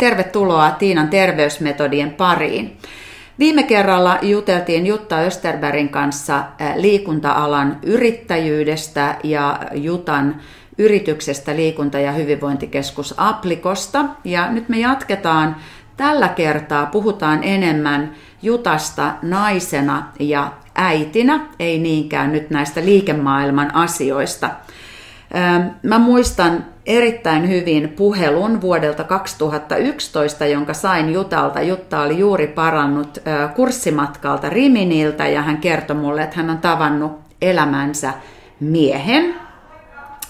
Tervetuloa Tiinan terveysmetodien pariin. Viime kerralla juteltiin Jutta Österbergin kanssa liikunta-alan yrittäjyydestä ja Jutan yrityksestä liikunta- ja hyvinvointikeskus Applikosta. Ja nyt me jatketaan tällä kertaa, puhutaan enemmän Jutasta naisena ja äitinä, ei niinkään nyt näistä liikemaailman asioista. Mä muistan erittäin hyvin puhelun vuodelta 2011, jonka sain Jutalta. Jutta oli juuri parannut kurssimatkalta Riminiltä ja hän kertoi mulle, että hän on tavannut elämänsä miehen.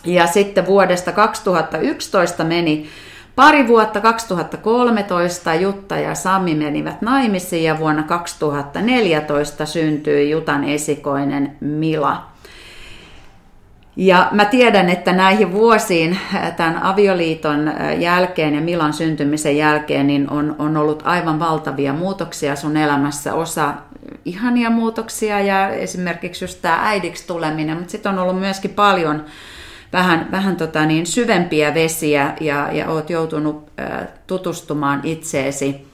Ja sitten vuodesta 2011 meni pari vuotta, 2013 Jutta ja Sami menivät naimisiin ja vuonna 2014 syntyi Jutan esikoinen Mila. Ja mä tiedän, että näihin vuosiin äh, tämän avioliiton äh, jälkeen ja Milan syntymisen jälkeen niin on, on ollut aivan valtavia muutoksia sun elämässä. Osa ihania muutoksia ja esimerkiksi just tämä äidiksi tuleminen, mutta sitten on ollut myöskin paljon vähän, vähän tota niin, syvempiä vesiä ja, ja oot joutunut äh, tutustumaan itseesi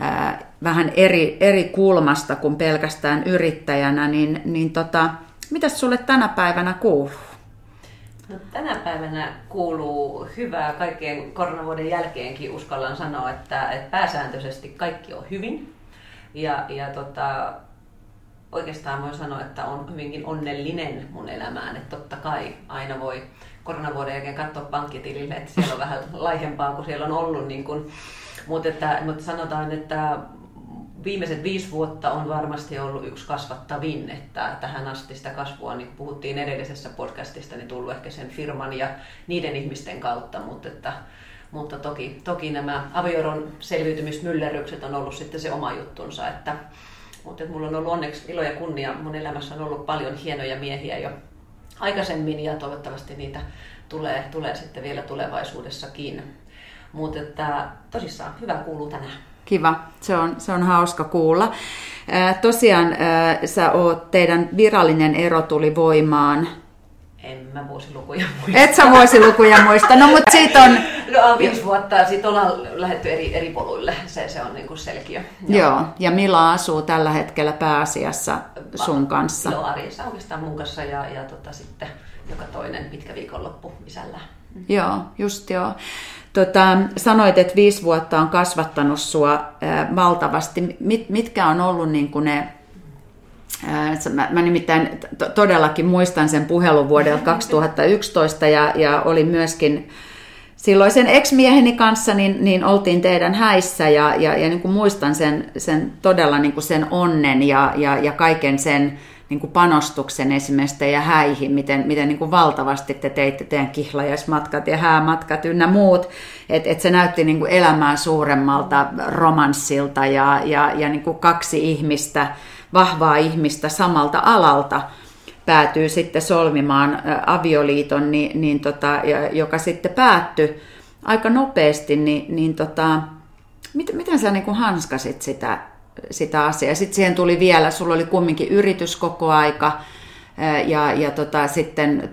äh, vähän eri, eri kulmasta kuin pelkästään yrittäjänä, niin, niin tota, mitä sulle tänä päivänä kuuluu? No, tänä päivänä kuuluu hyvää kaikkien koronavuoden jälkeenkin uskallan sanoa, että, että pääsääntöisesti kaikki on hyvin. Ja, ja tota, oikeastaan voi sanoa, että on hyvinkin onnellinen mun elämään. Että totta kai aina voi koronavuoden jälkeen katsoa pankkitilille, että siellä on vähän laihempaa kuin siellä on ollut. Niin kun, mutta, että, mutta sanotaan, että viimeiset viisi vuotta on varmasti ollut yksi kasvattavin, että tähän asti sitä kasvua, niin puhuttiin edellisessä podcastista, niin tullut ehkä sen firman ja niiden ihmisten kautta, mutta, että, mutta toki, toki nämä avioron selviytymismyllerrykset on ollut sitten se oma juttunsa, että, mutta että mulla on ollut onneksi ilo ja kunnia, mun elämässä on ollut paljon hienoja miehiä jo aikaisemmin ja toivottavasti niitä tulee, tulee sitten vielä tulevaisuudessakin. Mutta että tosissaan hyvä kuuluu tänään. Kiva, se on, se on hauska kuulla. Tosiaan sä oot, teidän virallinen ero tuli voimaan en mä vuosilukuja muista. Et sä vuosilukuja muista, no mutta siitä on... No viisi vuotta, siitä ollaan lähdetty eri, eri poluille, se, se on niinku selkiö. Joo. Joo, ja Mila asuu tällä hetkellä pääasiassa sun kanssa. Joo, arjessa oikeastaan mun kanssa ja, ja tota, sitten joka toinen pitkä viikonloppu isällä. Joo, just joo. Tota, sanoit, että viisi vuotta on kasvattanut sua ää, valtavasti. Mit, mitkä on ollut niin kuin ne Mä, mä nimittäin todellakin muistan sen puhelun vuodelta 2011 ja, ja oli myöskin silloisen ex-mieheni kanssa, niin, niin oltiin teidän häissä ja, ja, ja niin kuin muistan sen, sen todella niin kuin sen onnen ja, ja, ja kaiken sen niin kuin panostuksen esimerkiksi teidän häihin, miten, miten niin kuin valtavasti te teitte teidän kihlajaismatkat ja häämatkat ynnä muut, että et se näytti niin kuin elämää suuremmalta romanssilta ja, ja, ja niin kuin kaksi ihmistä, vahvaa ihmistä samalta alalta päätyy sitten solmimaan avioliiton, niin, niin tota, joka sitten päättyi aika nopeasti, niin, niin tota, miten, miten sä niin kuin hanskasit sitä, sitä asiaa? Sitten siihen tuli vielä, sulla oli kumminkin yritys koko aika, ja, ja tota, sitten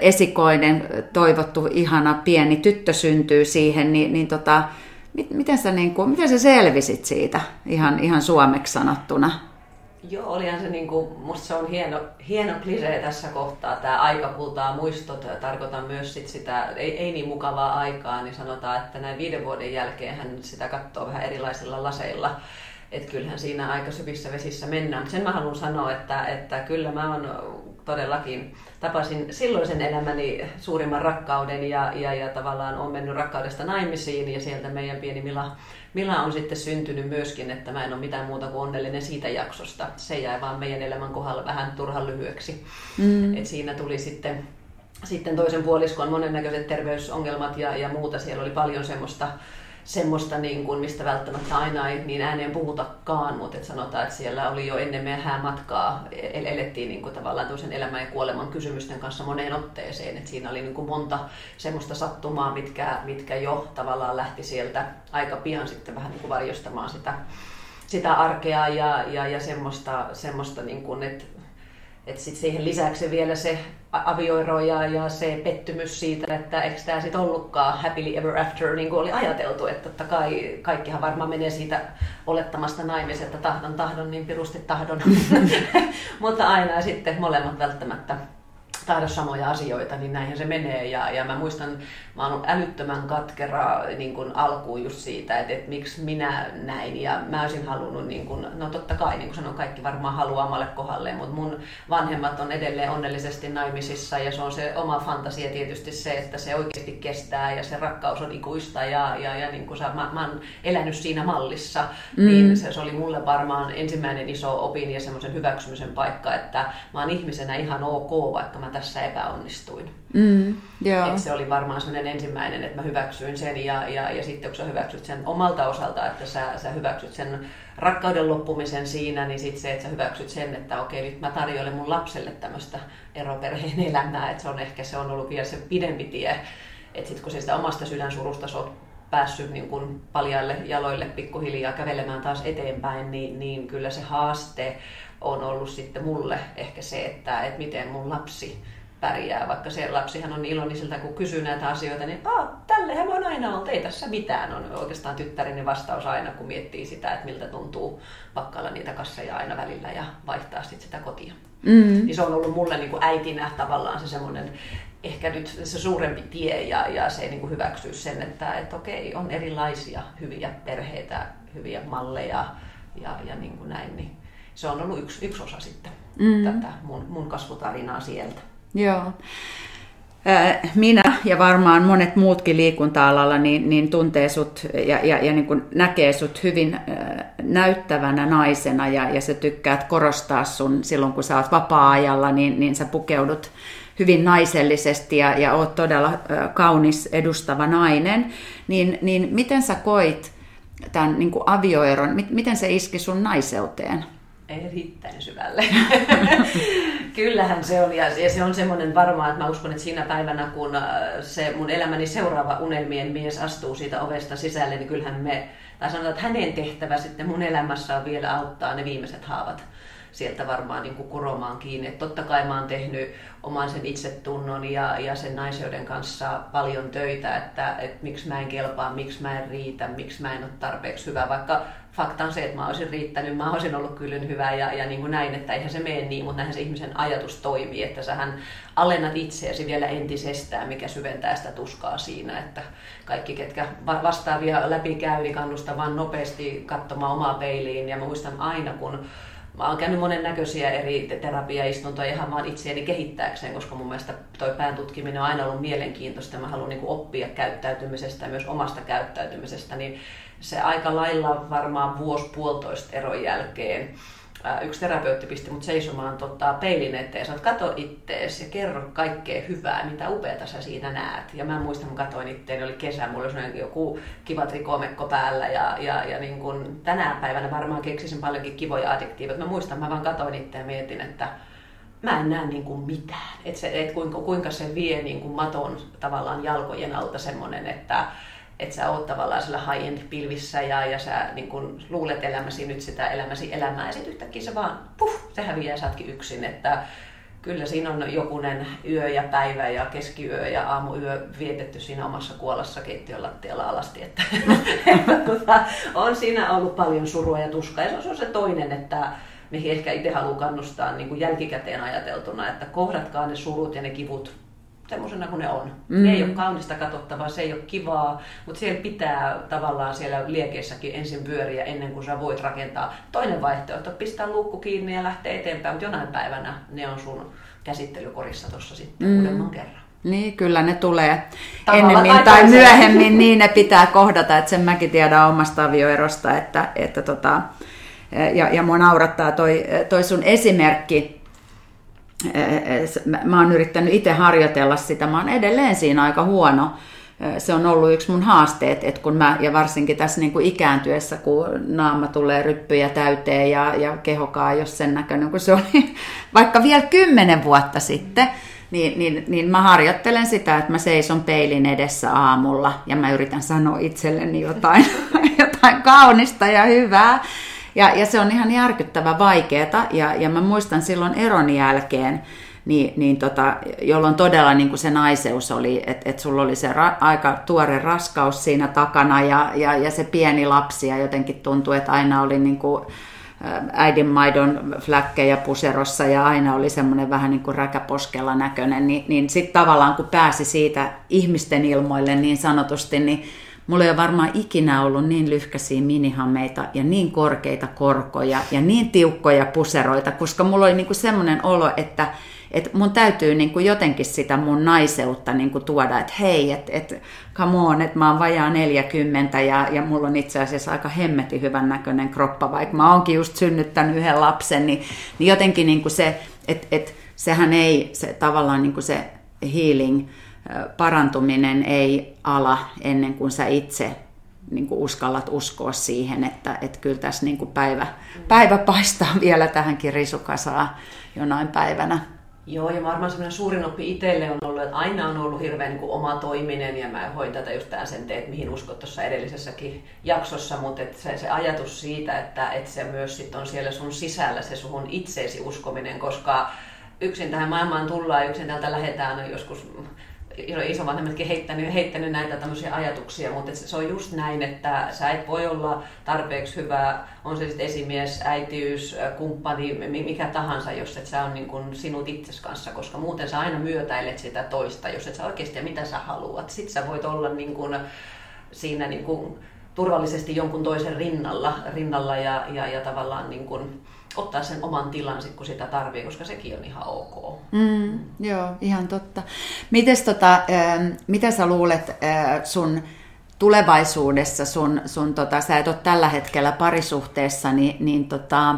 esikoinen, toivottu, ihana pieni tyttö syntyy siihen, niin, niin tota, miten, sä, niin kuin, miten sä selvisit siitä ihan, ihan suomeksi sanottuna? Joo, olihan se, niin kuin, musta se on hieno, hieno klisee tässä kohtaa, tämä aikakultaa muistot, tarkoitan myös sit sitä, ei, ei niin mukavaa aikaa, niin sanotaan, että näin viiden vuoden jälkeen hän sitä katsoo vähän erilaisilla laseilla, että kyllähän siinä aika syvissä vesissä mennään. Sen mä haluan sanoa, että, että kyllä mä oon todellakin, tapasin silloisen elämäni suurimman rakkauden ja, ja, ja tavallaan on mennyt rakkaudesta naimisiin ja sieltä meidän pieni Mila Mila on sitten syntynyt myöskin, että mä en ole mitään muuta kuin onnellinen siitä jaksosta. Se jäi vaan meidän elämän kohdalla vähän turhan lyhyeksi. Mm. Et siinä tuli sitten, sitten toisen puoliskon monennäköiset terveysongelmat ja, ja muuta. Siellä oli paljon semmoista semmoista, niin kuin, mistä välttämättä aina ei niin ääneen puhutakaan, mutta et sanotaan, että siellä oli jo ennen meidän häämatkaa, elettiin niin kuin, tavallaan toisen elämän ja kuoleman kysymysten kanssa moneen otteeseen. Et siinä oli niin kuin, monta semmoista sattumaa, mitkä, mitkä jo tavallaan lähti sieltä aika pian sitten vähän niin kuin varjostamaan sitä, sitä arkea ja, ja, ja semmoista, semmoista niin kuin, että että sitten siihen lisäksi vielä se avioero ja, ja se pettymys siitä, että eikö tämä sitten ollutkaan happily ever after, niin kuin oli ajateltu, että totta kai kaikkihan varmaan menee siitä olettamasta naimisesta tahdon tahdon, niin pirusti tahdon, mutta aina sitten molemmat välttämättä tahdo samoja asioita, niin näinhän se menee. Ja, ja mä muistan, mä oon älyttömän katkera niin kun alkuun just siitä, että, että miksi minä näin. Ja mä olisin halunnut, niin kun, no totta kai, niin kuin sanon, kaikki varmaan haluaa omalle kohdalle, mutta mun vanhemmat on edelleen onnellisesti naimisissa ja se on se oma fantasia tietysti se, että se oikeasti kestää ja se rakkaus on ikuista ja, ja, ja niin kuin sä, mä, mä oon elänyt siinä mallissa, mm. niin se, se oli mulle varmaan ensimmäinen iso opin ja semmoisen hyväksymisen paikka, että mä oon ihmisenä ihan ok, vaikka mä tässä epäonnistuin. Mm, joo. Et se oli varmaan sellainen ensimmäinen, että mä hyväksyin sen ja, ja, ja sitten kun sä hyväksyt sen omalta osalta, että sä, sä hyväksyt sen rakkauden loppumisen siinä, niin sitten se, että sä hyväksyt sen, että okei, nyt mä tarjoilen mun lapselle tämmöistä eroperheen elämää, että se on ehkä se on ollut vielä se pidempi tie, että sitten kun se sitä omasta sydänsurusta on päässyt niin kuin paljaille jaloille pikkuhiljaa kävelemään taas eteenpäin, niin, niin kyllä se haaste on ollut sitten mulle ehkä se, että, että miten mun lapsi pärjää, vaikka se lapsihan on ilonisilta, kun kysyy näitä asioita, niin Aa, tällehän on aina ollut, ei tässä mitään, on oikeastaan tyttäreni vastaus aina, kun miettii sitä, että miltä tuntuu pakkailla niitä kasseja aina välillä ja vaihtaa sitten sitä kotia. Mm. Niin se on ollut mulle niin kuin äitinä tavallaan se semmoinen ehkä nyt se suurempi tie ja, ja se niin kuin hyväksyy sen, että, että okei, on erilaisia hyviä perheitä, hyviä malleja ja, ja niin kuin näin, niin se on ollut yksi, yksi osa sitten mm. tätä mun, mun kasvutarinaa sieltä. Joo. Minä ja varmaan monet muutkin liikunta-alalla niin, niin tuntee sut ja, ja, ja niin kuin näkee sut hyvin näyttävänä naisena ja, ja sä tykkäät korostaa sun silloin kun sä oot vapaa-ajalla, niin, niin sä pukeudut hyvin naisellisesti ja, ja oot todella kaunis edustava nainen. Niin, niin miten sä koit tämän niin kuin avioeron, miten se iski sun naiseuteen? Erittäin syvälle. Kyllähän se on, ja se on semmoinen varmaan, että mä uskon, että siinä päivänä, kun äh, se mun elämäni seuraava unelmien mies astuu siitä ovesta sisälle, niin kyllähän me, tai sanotaan, että hänen tehtävä sitten mun elämässä on vielä auttaa ne viimeiset haavat sieltä varmaan niin kuin kuromaan kiinni. Et totta kai mä oon tehnyt oman sen itsetunnon ja, ja sen naiseuden kanssa paljon töitä, että, että miksi mä en kelpaa, miksi mä en riitä, miksi mä en ole tarpeeksi hyvä, vaikka fakta on se, että mä olisin riittänyt, mä olisin ollut kyllyn hyvä ja, ja niin kuin näin, että eihän se mene niin, mutta näinhän se ihmisen ajatus toimii, että sähän alennat itseäsi vielä entisestään, mikä syventää sitä tuskaa siinä, että kaikki, ketkä vastaavia läpi käy, niin kannustaa vaan nopeasti katsomaan omaa peiliin. Ja mä muistan aina, kun Mä oon käynyt monen näköisiä eri terapiaistuntoja ihan vaan itseäni kehittääkseen, koska mun mielestä toi pään tutkiminen on aina ollut mielenkiintoista. Mä haluan niin oppia käyttäytymisestä ja myös omasta käyttäytymisestä. Niin se aika lailla varmaan vuosi puolitoista eron jälkeen yksi terapeutti pisti mut seisomaan tota, peilin eteen. Sä kato ittees ja kerro kaikkea hyvää, mitä upeata sä siinä näet. Ja mä muistan, kun katsoin itteen, oli kesä, mulla oli joku kiva trikomekko päällä ja, ja, ja niin kun tänä päivänä varmaan keksisin paljonkin kivoja adjektiiveja. Mä muistan, mä vaan katsoin itteen ja mietin, että mä en näe niin kuin mitään. Että et kuinka, kuinka se vie niin kuin maton tavallaan jalkojen alta semmoinen, että että sä oot tavallaan sillä high-end pilvissä ja, ja sä niin kun luulet elämäsi nyt sitä elämäsi elämää ja sitten yhtäkkiä se vaan, puh, se häviää ja yksin. Että kyllä siinä on jokunen yö ja päivä ja keskiyö ja aamuyö vietetty siinä omassa kuolassa keittiön lattialla alasti. Että, tota, on siinä ollut paljon surua ja tuskaa ja se on se toinen, että mihin ehkä itse haluan kannustaa niin kuin jälkikäteen ajateltuna, että kohdatkaa ne surut ja ne kivut semmoisena kuin ne on. Mm. Ne ei ole kaunista katsottavaa, se ei ole kivaa, mutta siellä pitää tavallaan siellä liekeissäkin ensin pyöriä ennen kuin sä voit rakentaa. Toinen vaihtoehto, pistää luukku kiinni ja lähteä eteenpäin, mutta jonain päivänä ne on sun käsittelykorissa tuossa sitten mm. uudemman kerran. Niin, kyllä ne tulee Tavalla ennemmin tai, myöhemmin, niin ne pitää kohdata, että sen mäkin tiedän omasta avioerosta, että, että tota, ja, ja mua naurattaa toi, toi sun esimerkki, mä oon yrittänyt itse harjoitella sitä, mä oon edelleen siinä aika huono. Se on ollut yksi mun haasteet, että kun mä, ja varsinkin tässä niin kuin ikääntyessä, kun naama tulee ryppyjä täyteen ja, ja kehokaa jos sen näköinen kun se oli vaikka vielä kymmenen vuotta sitten, niin, niin, niin mä harjoittelen sitä, että mä seison peilin edessä aamulla ja mä yritän sanoa itselleni jotain, jotain kaunista ja hyvää. Ja, ja se on ihan järkyttävä vaikeeta, ja, ja mä muistan silloin eron jälkeen, niin, niin tota, jolloin todella niin kuin se naiseus oli, että et sulla oli se ra, aika tuore raskaus siinä takana ja, ja, ja se pieni lapsi ja jotenkin tuntui, että aina oli niin kuin, äidinmaidon fläkkejä puserossa ja aina oli semmoinen vähän niin kuin räkäposkella näköinen, niin, niin sitten tavallaan kun pääsi siitä ihmisten ilmoille niin sanotusti, niin mulla ei ole varmaan ikinä ollut niin lyhkäisiä minihameita ja niin korkeita korkoja ja niin tiukkoja puseroita, koska mulla oli niin kuin semmoinen olo, että että mun täytyy niin kuin jotenkin sitä mun naiseutta niin kuin tuoda, että hei, että et, come on, että mä oon vajaa 40 ja, ja mulla on itse asiassa aika hemmetin hyvän näköinen kroppa, vaikka mä oonkin just synnyttänyt yhden lapsen, niin, niin jotenkin niin kuin se, että et, sehän ei, se tavallaan niin kuin se healing, parantuminen ei ala ennen kuin sä itse niin kuin uskallat uskoa siihen, että, että kyllä tässä niin kuin päivä, päivä paistaa vielä tähänkin risukasaan jonain päivänä. Joo, ja varmaan semmoinen suurin oppi itselle on ollut, että aina on ollut hirveän niin kuin oma toiminen, ja mä hoin tätä just tämän sen teet, mihin uskot tuossa edellisessäkin jaksossa, mutta että se, se ajatus siitä, että, että se myös sit on siellä sun sisällä se sun itseesi uskominen, koska yksin tähän maailmaan tullaan, yksin täältä lähetään joskus isovanhemmatkin heittänyt, heittänyt näitä tämmöisiä ajatuksia, mutta se on just näin, että sä et voi olla tarpeeksi hyvä, on se sitten esimies, äitiys, kumppani, mikä tahansa, jos et sä on niin kuin sinut itses kanssa, koska muuten sä aina myötäilet sitä toista, jos et sä oikeasti mitä sä haluat. Sitten sä voit olla niin kuin siinä niin kuin turvallisesti jonkun toisen rinnalla, rinnalla ja, ja, ja tavallaan niin kuin, ottaa sen oman tilan kun sitä tarvii, koska sekin on ihan ok. Mm, joo, ihan totta. Mites tota, äh, mitä sä luulet äh, sun tulevaisuudessa, sun, sun tota, sä et ole tällä hetkellä parisuhteessa, niin, niin tota,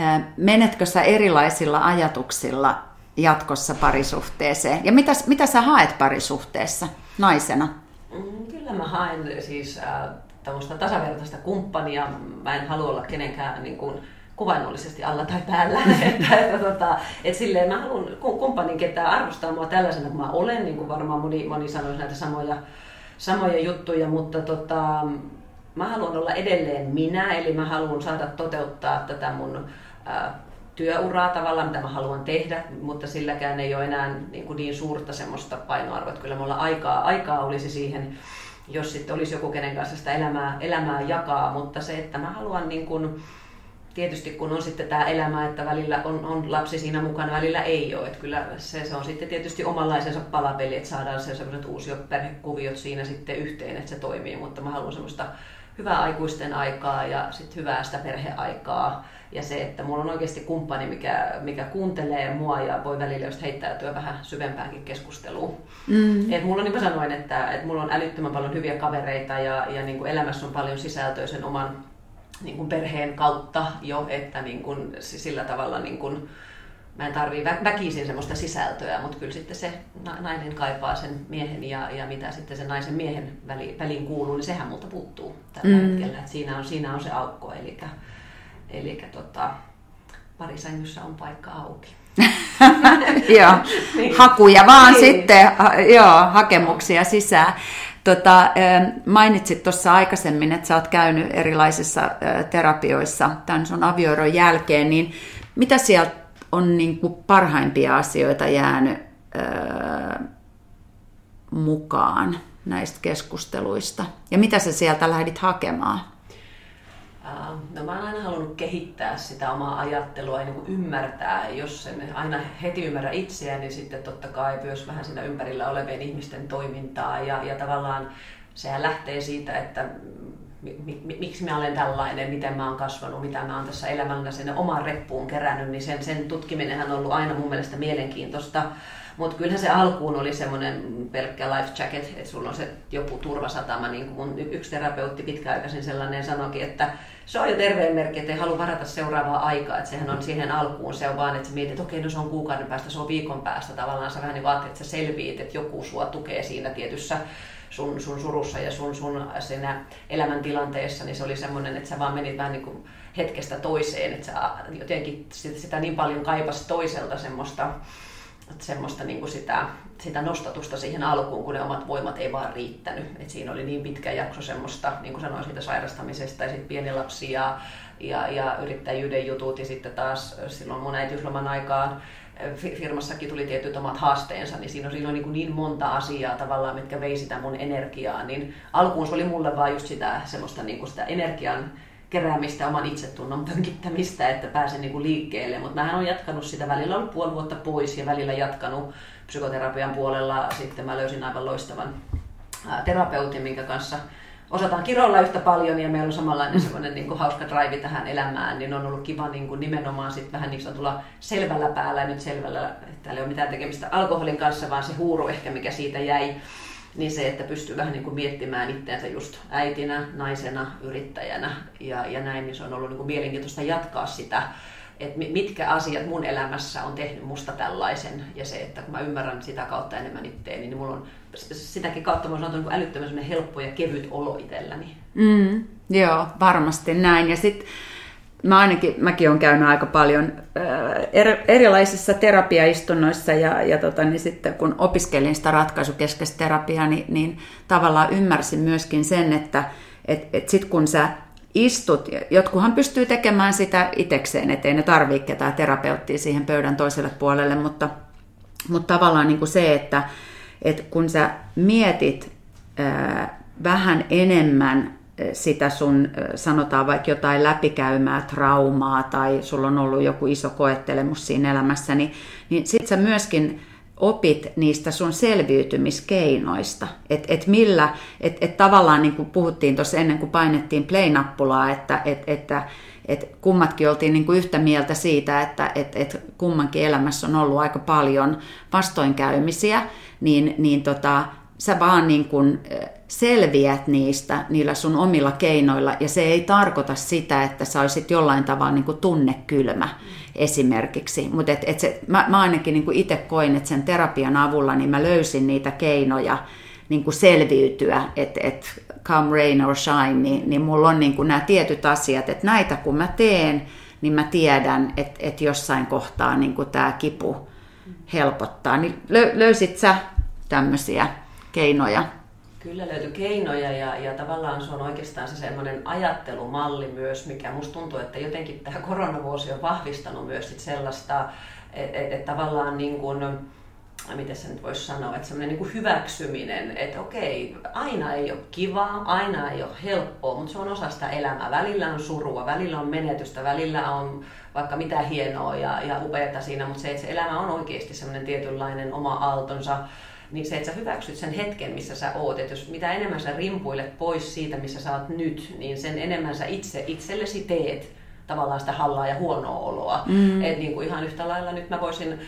äh, menetkö sä erilaisilla ajatuksilla jatkossa parisuhteeseen? Ja mitä, mitä sä haet parisuhteessa naisena? Mm, kyllä mä haen siis äh, tämmöistä tasavertaista kumppania. Mä en halua olla kenenkään niin kuin, kuvainnollisesti alla tai päällä. että, että, tota, et silleen mä haluan kumppanin ketään arvostaa mua tällaisena kuin mä olen, niin kuin varmaan moni, moni sanoisi näitä samoja, samoja juttuja, mutta tota, mä haluan olla edelleen minä, eli mä haluan saada toteuttaa tätä mun ää, työuraa tavallaan, mitä mä haluan tehdä, mutta silläkään ei ole enää niin, kuin niin suurta semmoista painoarvoa, että kyllä mulla aikaa, aikaa olisi siihen, jos sitten olisi joku, kenen kanssa sitä elämää, elämää jakaa, mutta se, että mä haluan niin kuin, tietysti kun on sitten tämä elämä, että välillä on, on lapsi siinä mukana, välillä ei ole. Että kyllä se, se on sitten tietysti omanlaisensa palapeli, että saadaan se sellaiset uusiot perhekuviot siinä sitten yhteen, että se toimii. Mutta mä haluan semmoista hyvää aikuisten aikaa ja sitten hyvää sitä perheaikaa. Ja se, että mulla on oikeasti kumppani, mikä, mikä kuuntelee mua ja voi välillä just heittäytyä vähän syvempäänkin keskusteluun. Mm. Et mulla niin mä sanoin, että, että mulla on älyttömän paljon hyviä kavereita ja, ja niin kuin elämässä on paljon sisältöä sen oman niin kuin perheen kautta jo, että niin kuin, sillä tavalla niin kuin, mä en tarvii vä- väkisin semmoista sisältöä, mutta kyllä sitten se nainen kaipaa sen miehen ja, ja mitä sitten sen naisen miehen väli, väliin kuuluu, niin sehän multa puuttuu tällä mm. hetkellä. Että siinä, on, siinä on se aukko, eli, eli tota, parisängyssä on paikka auki. joo, niin. hakuja vaan niin. sitten, joo, hakemuksia sisään. Tota, mainitsit tuossa aikaisemmin, että sä oot käynyt erilaisissa terapioissa tämän sun avioeron jälkeen, niin mitä sieltä on niin kuin parhaimpia asioita jäänyt ää, mukaan näistä keskusteluista? Ja mitä sä sieltä lähdit hakemaan? No mä oon aina halunnut kehittää sitä omaa ajattelua ja niin ymmärtää, jos en aina heti ymmärrä itseään, niin sitten totta kai myös vähän siinä ympärillä olevien ihmisten toimintaa. Ja, ja tavallaan sehän lähtee siitä, että miksi mä olen tällainen, miten mä oon kasvanut, mitä mä oon tässä elämällä sinne omaan reppuun kerännyt, niin sen, sen tutkiminenhan on ollut aina mun mielestä mielenkiintoista. Mutta kyllähän se alkuun oli semmoinen pelkkä life jacket, että sulla on se joku turvasatama, niin kuin mun yksi terapeutti pitkäaikaisen sellainen sanoikin, että se on jo terveen merkki, että ei halua varata seuraavaa aikaa, että sehän on siihen alkuun, se on vaan, että sä mietit, että okei, no se on kuukauden päästä, se on viikon päästä, tavallaan sä vähän niin vaatit, että sä selviit, että joku sua tukee siinä tietyssä sun, sun surussa ja sun, sun siinä elämäntilanteessa, niin se oli semmoinen, että sä vaan menit vähän niin kuin hetkestä toiseen, että sä jotenkin sitä, niin paljon kaipas toiselta semmoista semmoista niin kuin sitä, sitä nostatusta siihen alkuun, kun ne omat voimat ei vaan riittänyt. Et siinä oli niin pitkä jakso semmoista, niin kuin sanoin, siitä sairastamisesta ja sitten pieni lapsi ja, ja, ja yrittäjyyden jutut ja sitten taas silloin mun äitiysloman aikaan firmassakin tuli tietyt omat haasteensa, niin siinä on, siinä on niin, niin monta asiaa tavallaan, mitkä vei sitä mun energiaa, niin alkuun se oli mulle vaan just sitä semmoista niin kuin sitä energian keräämistä, oman itsetunnon pönkittämistä, että pääsen niin kuin liikkeelle. Mutta mä on jatkanut sitä välillä, ollut puoli vuotta pois ja välillä jatkanut psykoterapian puolella. Sitten mä löysin aivan loistavan terapeutin, minkä kanssa osataan kiroilla yhtä paljon ja meillä on samanlainen semmoinen niin kuin hauska drive tähän elämään, niin on ollut kiva niin kuin nimenomaan sit vähän niin tulla selvällä päällä, nyt selvällä, että täällä ei ole mitään tekemistä alkoholin kanssa, vaan se huuru ehkä mikä siitä jäi, niin se, että pystyy vähän niin kuin miettimään itseänsä just äitinä, naisena, yrittäjänä ja, ja näin, niin se on ollut niin kuin mielenkiintoista jatkaa sitä, että mitkä asiat mun elämässä on tehnyt musta tällaisen. Ja se, että kun mä ymmärrän sitä kautta enemmän itteeni, niin mulla on sitäkin kautta mä sanon, niin älyttömän helppo ja kevyt olo itselläni. Mm, joo, varmasti näin. Ja sitten mä ainakin, mäkin olen käynyt aika paljon äh, erilaisissa terapiaistunnoissa ja, ja tota, niin sitten kun opiskelin sitä ratkaisukeskeistä terapiaa, niin, niin tavallaan ymmärsin myöskin sen, että et, et sitten kun sä istut, jotkuhan pystyy tekemään sitä itekseen, ettei ne tarvitse ketään terapeuttia siihen pöydän toiselle puolelle, mutta, mutta tavallaan niin kuin se, että, että kun sä mietit vähän enemmän sitä sun, sanotaan vaikka jotain läpikäymää traumaa tai sulla on ollut joku iso koettelemus siinä elämässä, niin, niin sit sä myöskin opit niistä sun selviytymiskeinoista. Että et millä, että et tavallaan niin kuin puhuttiin tuossa ennen kuin painettiin play-nappulaa, että et, että et kummatkin oltiin niin kuin yhtä mieltä siitä, että et, et kummankin elämässä on ollut aika paljon vastoinkäymisiä, niin, niin tota, sä vaan niin kuin selviät niistä niillä sun omilla keinoilla, ja se ei tarkoita sitä, että sä olisit jollain tavalla niin kuin tunnekylmä esimerkiksi. Mutta et, et se, mä, mä ainakin niin itse koin, että sen terapian avulla niin mä löysin niitä keinoja niin kuin selviytyä, että et come rain or shine, niin, niin mulla on niin kuin nämä tietyt asiat, että näitä kun mä teen, niin mä tiedän, että, että jossain kohtaa niin kuin tämä kipu helpottaa. Niin löysit sä tämmöisiä keinoja? Kyllä löytyy keinoja ja, ja tavallaan se on oikeastaan se semmoinen ajattelumalli myös, mikä musta tuntuu, että jotenkin tämä koronavuosi on vahvistanut myös sit sellaista, että et, et tavallaan niin kuin, miten se nyt voisi sanoa, että semmoinen niin hyväksyminen, että okei, aina ei ole kivaa, aina ei ole helppoa, mutta se on osa sitä elämää. Välillä on surua, välillä on menetystä, välillä on vaikka mitä hienoa ja, ja upeata siinä, mutta se, että se elämä on oikeasti semmoinen tietynlainen oma aaltonsa, niin se, että sä hyväksyt sen hetken, missä sä oot, että jos mitä enemmän sä rimpuilet pois siitä, missä sä oot nyt, niin sen enemmän sä itse itsellesi teet tavallaan sitä hallaa ja huonoa oloa. Mm. Et niin kuin ihan yhtä lailla nyt mä voisin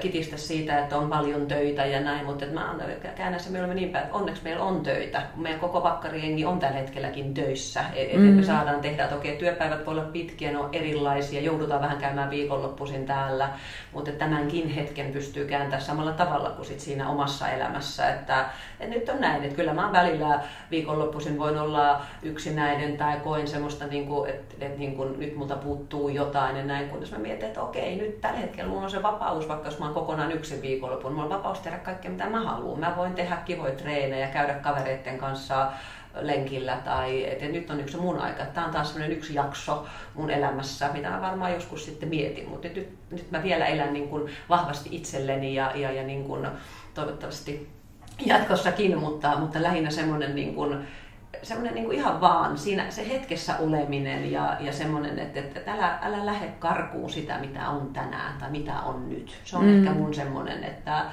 kitistä siitä, että on paljon töitä ja näin, mutta että mä käännän se mieluummin niin päin, että onneksi meillä on töitä. Meidän koko vakkariengi on tällä hetkelläkin töissä. Et, mm. me saadaan tehdä, että okei, työpäivät voi olla pitkiä, ne on erilaisia, joudutaan vähän käymään viikonloppuisin täällä, mutta tämänkin hetken pystyy kääntämään samalla tavalla kuin sit siinä omassa elämässä. Että, että nyt on näin, että kyllä mä välillä viikonloppuisin voin olla yksinäinen tai koen semmoista, niin kuin, että, että niin kuin, nyt multa puuttuu jotain ja näin, kunnes mä mietin, että okei, nyt tällä hetkellä mulla on se vapaus, vaikka jos mä oon kokonaan yksin viikonlopun, mulla on vapaus tehdä kaikkea mitä mä haluan. Mä voin tehdä kivoja treenejä, käydä kavereiden kanssa lenkillä tai että nyt on yksi mun aika. Tämä on taas sellainen yksi jakso mun elämässä, mitä mä varmaan joskus sitten mietin, mutta nyt, nyt mä vielä elän niin kuin vahvasti itselleni ja, ja, ja niin kuin toivottavasti jatkossakin, mutta, mutta lähinnä semmoinen niin kuin, semmoinen niin kuin ihan vaan siinä se hetkessä oleminen ja, ja semmoinen, että, että älä, älä lähde karkuun sitä, mitä on tänään tai mitä on nyt. Se on mm. ehkä mun semmoinen, että,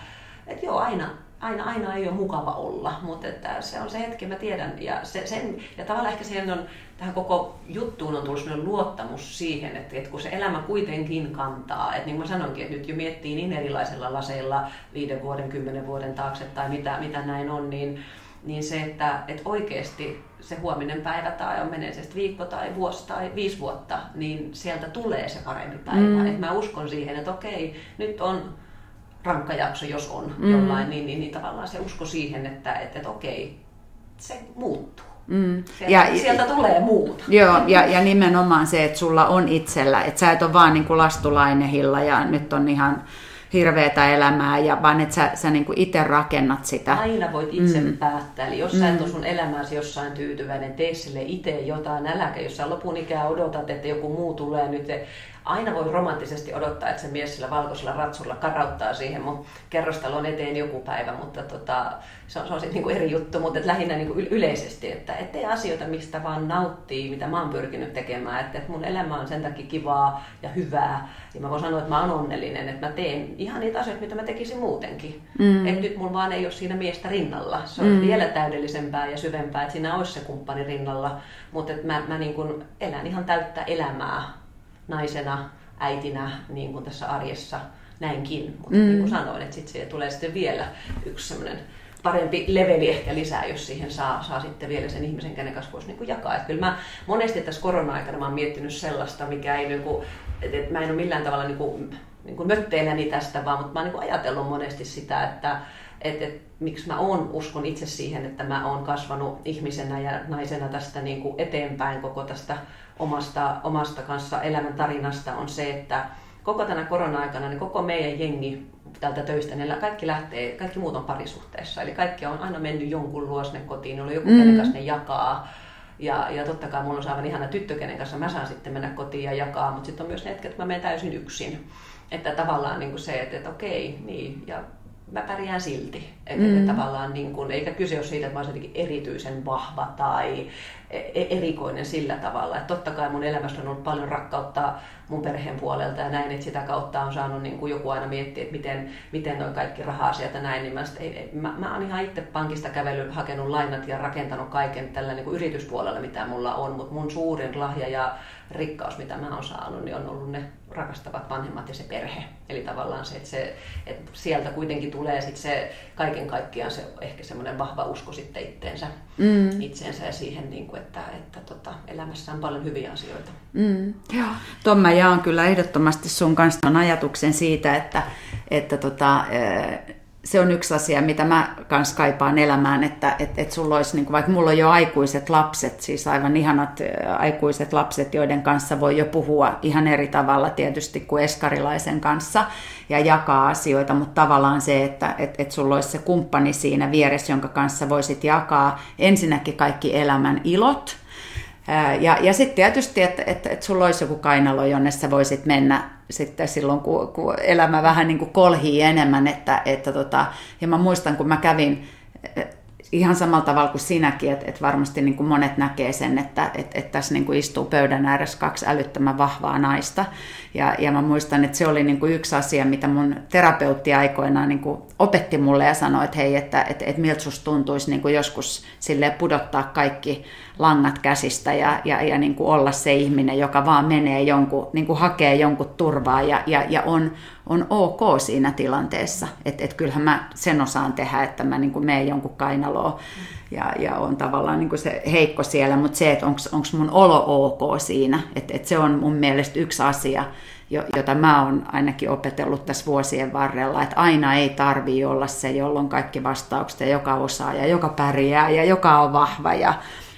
että joo, aina, aina, aina ei ole mukava olla, mutta että se on se hetki, mä tiedän. Ja, se, sen, ja tavallaan ehkä siihen on, tähän koko juttuun on tullut sellainen luottamus siihen, että, että kun se elämä kuitenkin kantaa, että niin kuin mä sanonkin, että nyt jo miettii niin erilaisilla laseilla viiden vuoden, kymmenen vuoden taakse tai mitä, mitä näin on, niin, niin se, että, että oikeasti se huominen päivä tai on menee se viikko tai vuosi tai viisi vuotta, niin sieltä tulee se parempi päivä. Mm. Et mä uskon siihen, että okei, nyt on rankka jakso, jos on mm. jollain, niin, niin, niin tavallaan se usko siihen, että, että, että okei, se muuttuu. Mm. Sieltä, ja, sieltä tulee muuta. Joo, ja, ja nimenomaan se, että sulla on itsellä, että sä et ole vaan niin kuin lastulainehilla ja nyt on ihan hirveätä elämää, ja vaan että sä, sä niin itse rakennat sitä. Aina voit itse mm. päättää. Eli jos mm. sä et ole sun elämäsi jossain tyytyväinen, tee sille itse jotain, äläkä. Jos sä lopun ikään odotat, että joku muu tulee nyt aina voi romanttisesti odottaa, että se mies sillä valkoisella ratsulla karauttaa siihen mun kerrostalon eteen joku päivä, mutta tota, se on, se on sitten niinku eri juttu, mutta et lähinnä niinku yleisesti, että et tee asioita, mistä vaan nauttii, mitä mä oon pyrkinyt tekemään, että et mun elämä on sen takia kivaa ja hyvää, ja mä voin sanoa, että mä oon onnellinen, että mä teen ihan niitä asioita, mitä mä tekisin muutenkin. Mm. Että nyt mun vaan ei ole siinä miestä rinnalla. Se on mm. vielä täydellisempää ja syvempää, että siinä olisi se kumppani rinnalla, mutta mä, mä niin elän ihan täyttä elämää naisena, äitinä niin kuin tässä arjessa näinkin. Mutta mm. niin kuin sanoin, että sitten siihen tulee sitten vielä yksi semmoinen parempi leveli ehkä lisää, jos siihen saa, saa sitten vielä sen ihmisen, kenen kanssa voisi niin kuin jakaa. Että kyllä mä monesti tässä korona-aikana mä oon miettinyt sellaista, mikä ei, niin kuin, että, mä en ole millään tavalla niin kuin, niin kuin mötteiläni tästä, vaan mutta mä oon niin kuin ajatellut monesti sitä, että, että, että miksi mä oon, uskon itse siihen, että mä oon kasvanut ihmisenä ja naisena tästä niin kuin eteenpäin koko tästä omasta, omasta kanssa elämän tarinasta on se, että koko tänä korona-aikana niin koko meidän jengi tältä töistä, niin kaikki lähtee, kaikki muut on parisuhteessa. Eli kaikki on aina mennyt jonkun luo sinne kotiin, on joku, mm. kenen kanssa ne jakaa. Ja, ja totta kai mulla on aivan ihana tyttö, kenen kanssa mä saan sitten mennä kotiin ja jakaa, mutta sitten on myös ne hetket, että mä menen täysin yksin. Että tavallaan niin kuin se, että, että okei, niin, ja mä pärjään silti. Että mm. tavallaan niin kuin, eikä kyse ole siitä, että mä olisin erityisen vahva tai e-, e-, erikoinen sillä tavalla. Että totta kai mun elämässä on ollut paljon rakkautta mun perheen puolelta ja näin, että sitä kautta on saanut niin kuin joku aina miettiä, että miten, miten noin kaikki raha-asiat ja näin. Niin mä, sit, ei, mä, mä oon ihan itse pankista kävellyt, hakenut lainat ja rakentanut kaiken tällä niin kuin yrityspuolella, mitä mulla on. Mutta mun suurin lahja ja rikkaus, mitä mä oon saanut, niin on ollut ne rakastavat vanhemmat ja se perhe. Eli tavallaan se, että, se, että sieltä kuitenkin tulee sit se kaiken kaikkiaan se ehkä semmoinen vahva usko sitten itteensä, mm. itseensä ja siihen, niin kuin, että, että tota, elämässä on paljon hyviä asioita. Mm. Joo. Tuon mä jaan kyllä ehdottomasti sun kanssa ajatuksen siitä, että, että tota, se on yksi asia, mitä mä kans kaipaan elämään, että et, et sulla olisi, niin kuin, vaikka mulla on jo aikuiset lapset, siis aivan ihanat aikuiset lapset, joiden kanssa voi jo puhua ihan eri tavalla tietysti kuin eskarilaisen kanssa ja jakaa asioita, mutta tavallaan se, että et, et sulla olisi se kumppani siinä vieressä, jonka kanssa voisit jakaa ensinnäkin kaikki elämän ilot, ja, ja sitten tietysti, että, että, että sulla olisi joku kainalo, jonne sä voisit mennä sitten silloin, kun, kun elämä vähän niin kuin kolhii enemmän. Että, että tota, ja mä muistan, kun mä kävin ihan samalla tavalla kuin sinäkin, että, että varmasti niin kuin monet näkee sen, että, että, että tässä niin kuin istuu pöydän ääressä kaksi älyttömän vahvaa naista. Ja, ja mä muistan, että se oli niin kuin yksi asia, mitä mun terapeutti aikoinaan niin kuin opetti mulle ja sanoi, että hei, että, että, että miltä susta tuntuisi niin kuin joskus sille pudottaa kaikki langat käsistä ja, ja, ja niin kuin olla se ihminen, joka vaan menee jonkun, niin kuin hakee jonkun turvaa ja, ja, ja on, on ok siinä tilanteessa. Että et kyllähän mä sen osaan tehdä, että mä niin menen jonkun kainaloon ja, ja on tavallaan niin se heikko siellä, mutta se, että onko mun olo ok siinä, että et se on mun mielestä yksi asia, jota mä oon ainakin opetellut tässä vuosien varrella, että aina ei tarvii olla se, jolla on kaikki vastaukset ja joka osaa ja joka pärjää ja joka on vahva ja,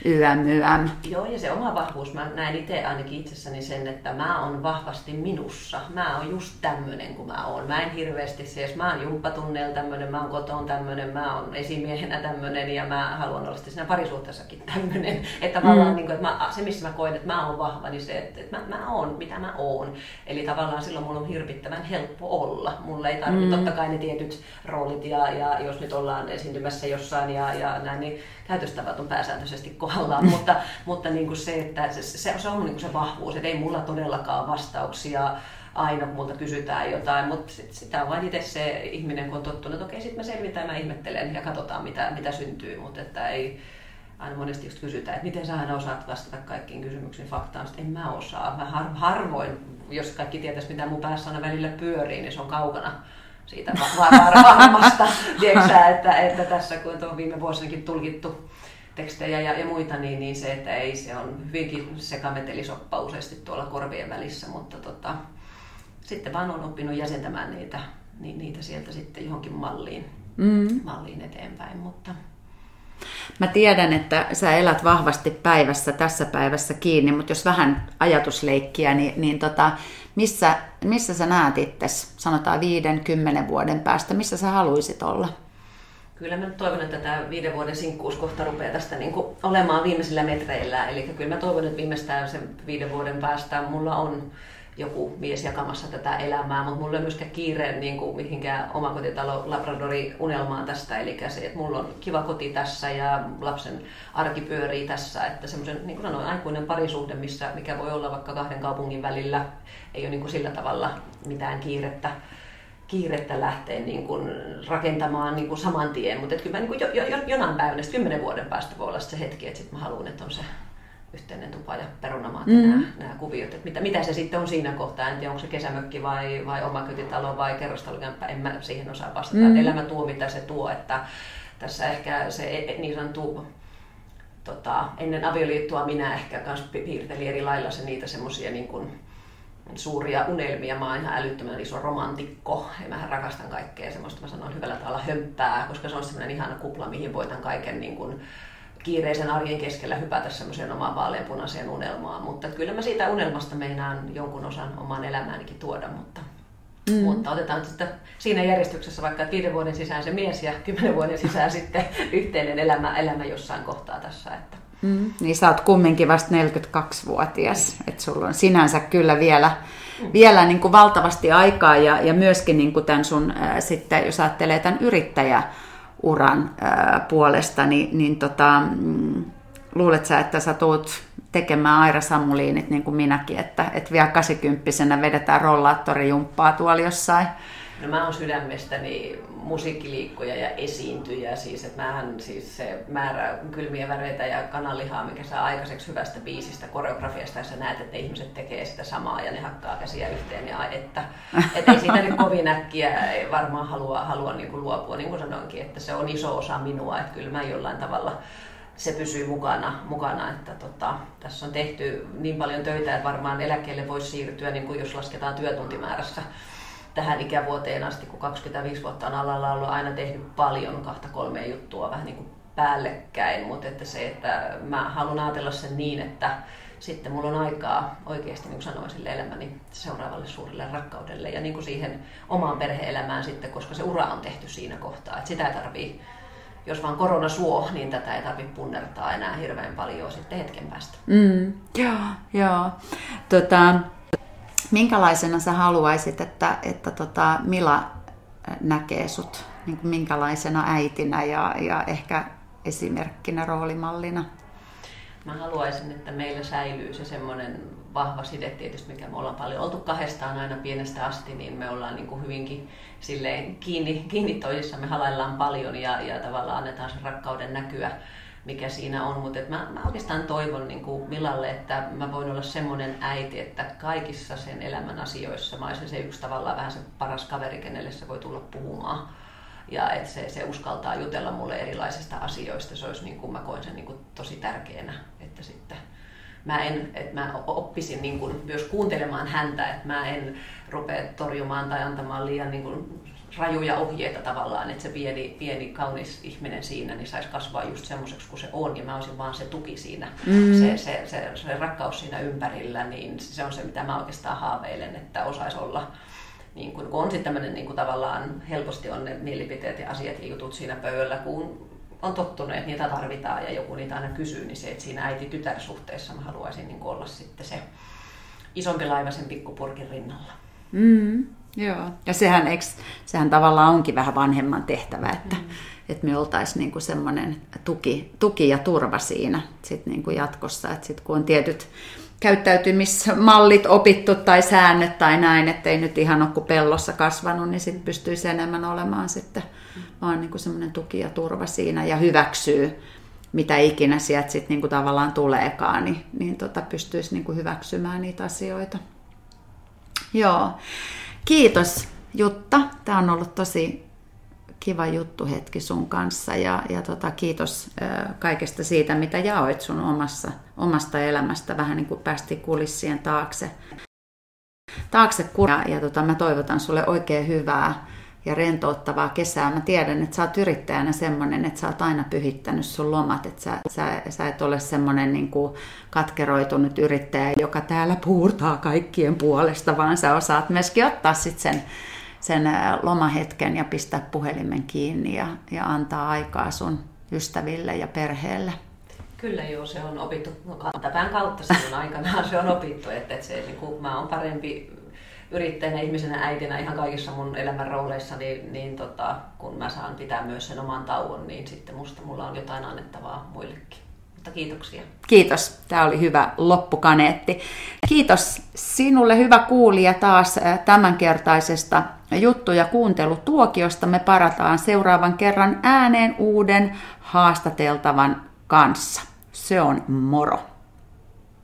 YM, YM. Joo, ja se oma vahvuus, mä näen itse ainakin itsessäni sen, että mä oon vahvasti minussa. Mä oon just tämmönen kuin mä oon. Mä en hirveästi siis, mä oon jumppatunneilla tämmönen, mä oon kotoon tämmönen, mä oon esimiehenä tämmönen ja mä haluan olla sitten siinä parisuhteessakin tämmönen. Että tavallaan mm. niin kuin, että mä, se, missä mä koen, että mä oon vahva, niin se, että, että mä, mä oon mitä mä oon. Eli tavallaan silloin mulla on hirvittävän helppo olla. Mulla ei tarvitse, mm. totta kai ne tietyt roolit ja, ja jos nyt ollaan esiintymässä jossain ja, ja näin, niin käytöstavat on pääsääntöisesti kohdallaan, mutta, mutta niin kuin se, että se, se, se on niin kuin se vahvuus, että ei mulla todellakaan vastauksia aina, kun multa kysytään jotain, mutta sit, sitä on vain itse se ihminen, kun on tottunut, että okei, sitten mä selvitään, mä ihmettelen ja katsotaan, mitä, mitä syntyy, mutta että ei, aina monesti just kysytään, että miten sä aina osaat vastata kaikkiin kysymyksiin faktaan, en mä osaa. Mä har, harvoin, jos kaikki tietäisi, mitä mun päässä aina välillä pyörii, niin se on kaukana siitä varmasta, tiedätkö, että, että tässä kun on viime vuosinakin tulkittu tekstejä ja, ja muita, niin, niin se, että ei, se on hyvinkin sekametelisoppa useasti tuolla korvien välissä, mutta tota, sitten vaan on oppinut jäsentämään niitä, ni, niitä sieltä sitten johonkin malliin, mm. malliin eteenpäin, mutta Mä tiedän, että sä elät vahvasti päivässä, tässä päivässä kiinni, mutta jos vähän ajatusleikkiä, niin, niin tota, missä, missä sä näet itse, sanotaan viiden, kymmenen vuoden päästä, missä sä haluaisit olla? Kyllä mä toivon, että tämä viiden vuoden sinkkuus kohta rupeaa tästä niin kuin olemaan viimeisillä metreillä. Eli kyllä mä toivon, että viimeistään sen viiden vuoden päästä mulla on joku mies jakamassa tätä elämää, mutta mulla ei myöskään kiire niin kuin mihinkään omakotitalo Labradori unelmaan tästä, eli se, että mulla on kiva koti tässä ja lapsen arki pyörii tässä, että semmoisen, niin kuin sanoin, aikuinen parisuhde, missä, mikä voi olla vaikka kahden kaupungin välillä, ei ole niin kuin sillä tavalla mitään kiirettä kiirettä lähteä niin kuin rakentamaan niin kuin saman tien, mutta kyllä mä niin kuin jo, jo, jonain päivänä, kymmenen vuoden päästä voi olla se hetki, että sit mä haluan, että on se yhteinen tupa ja perunamaat mm. nämä, nämä kuviot. Että mitä, mitä se sitten on siinä kohtaa, en tiedä onko se kesämökki vai, vai omakotitalo vai kerrostalokämppä, en mä siihen osaa vastata. Mm. Elämä tuo mitä se tuo, että tässä ehkä se e, e, niin sanottu tota, ennen avioliittoa minä ehkä myös piirtelin eri lailla se niitä semmoisia niin kuin, suuria unelmia. Mä oon ihan älyttömän iso romantikko ja mä rakastan kaikkea semmoista, mä sanon hyvällä tavalla hömppää, koska se on semmoinen ihana kupla, mihin voitan kaiken niin kuin, kiireisen arjen keskellä hypätä semmoiseen omaan vaaleanpunaiseen unelmaan. Mutta kyllä mä siitä unelmasta meinaan jonkun osan omaan elämäänikin tuoda, mutta Mm. Mutta otetaan sitten siinä järjestyksessä vaikka viiden vuoden sisään se mies ja kymmenen vuoden sisään sitten yhteinen elämä, elämä jossain kohtaa tässä. Että. Mm. Niin sä oot kumminkin vasta 42-vuotias, mm. että sulla on sinänsä kyllä vielä, mm. vielä niin kuin valtavasti aikaa ja, ja myöskin niin kuin tämän sun, äh, sitten, jos ajattelee tämän yrittäjä uran ää, puolesta, niin, niin tota, mm, luulet sä, että sä tuut tekemään Aira Samuliinit niin kuin minäkin, että, että vielä 80 vedetään rollaattorijumppaa tuolla jossain No mä oon sydämestäni musiikkiliikkuja ja esiintyjä, siis että mähän siis se määrä kylmiä väreitä ja kananlihaa, mikä saa aikaiseksi hyvästä biisistä, koreografiasta, ja sä näet, että ihmiset tekee sitä samaa ja ne hakkaa käsiä yhteen, ja että, että ei siitä nyt kovin äkkiä varmaan halua, halua niin kuin luopua, niin kuin sanoinkin, että se on iso osa minua, että kyllä mä jollain tavalla se pysyy mukana, mukana että tota, tässä on tehty niin paljon töitä, että varmaan eläkkeelle voisi siirtyä, niin kuin jos lasketaan työtuntimäärässä tähän ikävuoteen asti, kun 25 vuotta on alalla ollut aina tehnyt paljon kahta kolmea juttua vähän niin kuin päällekkäin, mutta että se, että mä haluan ajatella sen niin, että sitten mulla on aikaa oikeasti, niin kuin sanoin, sille elämäni seuraavalle suurelle rakkaudelle ja niin kuin siihen omaan perheelämään sitten, koska se ura on tehty siinä kohtaa. Että sitä ei tarvii, jos vaan korona suo, niin tätä ei tarvitse punnertaa enää hirveän paljon sitten hetken päästä. Mm, joo, joo. Tota, minkälaisena sä haluaisit, että, että tota Mila näkee sut, niin kuin minkälaisena äitinä ja, ja ehkä esimerkkinä, roolimallina? Mä haluaisin, että meillä säilyy se semmoinen vahva side tietysti, mikä me ollaan paljon oltu kahdestaan aina pienestä asti, niin me ollaan niin kuin hyvinkin silleen kiinni, kiinni toisissamme, halaillaan paljon ja, ja tavallaan annetaan sen rakkauden näkyä mikä siinä on. Mutta mä, mä oikeastaan toivon niin kuin Milalle, että mä voin olla semmoinen äiti, että kaikissa sen elämän asioissa mä olisin se yksi tavallaan vähän se paras kaveri, kenelle se voi tulla puhumaan. Ja että se, se uskaltaa jutella mulle erilaisista asioista. Se olisi, niin kuin, mä koen sen niin kuin, tosi tärkeänä, että sitten mä, en, että mä oppisin niin kuin, myös kuuntelemaan häntä, että mä en rupea torjumaan tai antamaan liian niin kuin, rajuja ohjeita tavallaan, että se pieni, pieni kaunis ihminen siinä niin saisi kasvaa just semmoiseksi kuin se on ja mä olisin vaan se tuki siinä, mm. se, se, se, se rakkaus siinä ympärillä, niin se on se mitä mä oikeastaan haaveilen, että osaisi olla niin kun, kun on sitten tämmöinen niin tavallaan helposti on ne mielipiteet ja asiat ja jutut siinä pöydällä, kun on tottuneet, että niitä tarvitaan ja joku niitä aina kysyy, niin se, että siinä äiti-tytär-suhteessa mä haluaisin niin olla sitten se isompi laiva sen pikkupurkin rinnalla. Mm. Joo, ja sehän, eks, sehän tavallaan onkin vähän vanhemman tehtävä, että, mm. että me oltaisiin niinku semmoinen tuki, tuki ja turva siinä sit niinku jatkossa, että sit kun on tietyt käyttäytymismallit opittu tai säännöt tai näin, ettei nyt ihan ole pellossa kasvanut, niin sitten pystyisi enemmän olemaan sitten mm. vaan niinku semmoinen tuki ja turva siinä ja hyväksyy mitä ikinä sieltä sitten niinku tavallaan tuleekaan, niin, niin tota pystyisi niinku hyväksymään niitä asioita. Joo. Kiitos Jutta. Tämä on ollut tosi kiva juttu hetki sun kanssa ja, ja tota, kiitos kaikesta siitä, mitä jaoit sun omassa, omasta elämästä. Vähän niin kuin päästi kulissien taakse. taakse ja, ja tota, mä toivotan sulle oikein hyvää ja rentouttavaa kesää. Mä tiedän, että sä oot yrittäjänä semmoinen, että sä oot aina pyhittänyt sun lomat, että sä, sä, sä et ole semmoinen niin kuin katkeroitunut yrittäjä, joka täällä puurtaa kaikkien puolesta, vaan sä osaat myöskin ottaa sit sen, sen lomahetken ja pistää puhelimen kiinni ja, ja antaa aikaa sun ystäville ja perheelle. Kyllä joo, se on opittu kantapään kautta silloin aikanaan se on opittu, että, että se, niin kuin, mä oon parempi yrittäjänä, ihmisenä, äitinä ihan kaikissa mun elämän rooleissa, niin, niin tota, kun mä saan pitää myös sen oman tauon, niin sitten musta mulla on jotain annettavaa muillekin. Mutta kiitoksia. Kiitos. Tämä oli hyvä loppukaneetti. Kiitos sinulle hyvä kuulija taas tämänkertaisesta juttu- ja kuuntelutuokiosta. Me parataan seuraavan kerran ääneen uuden haastateltavan kanssa. Se on moro.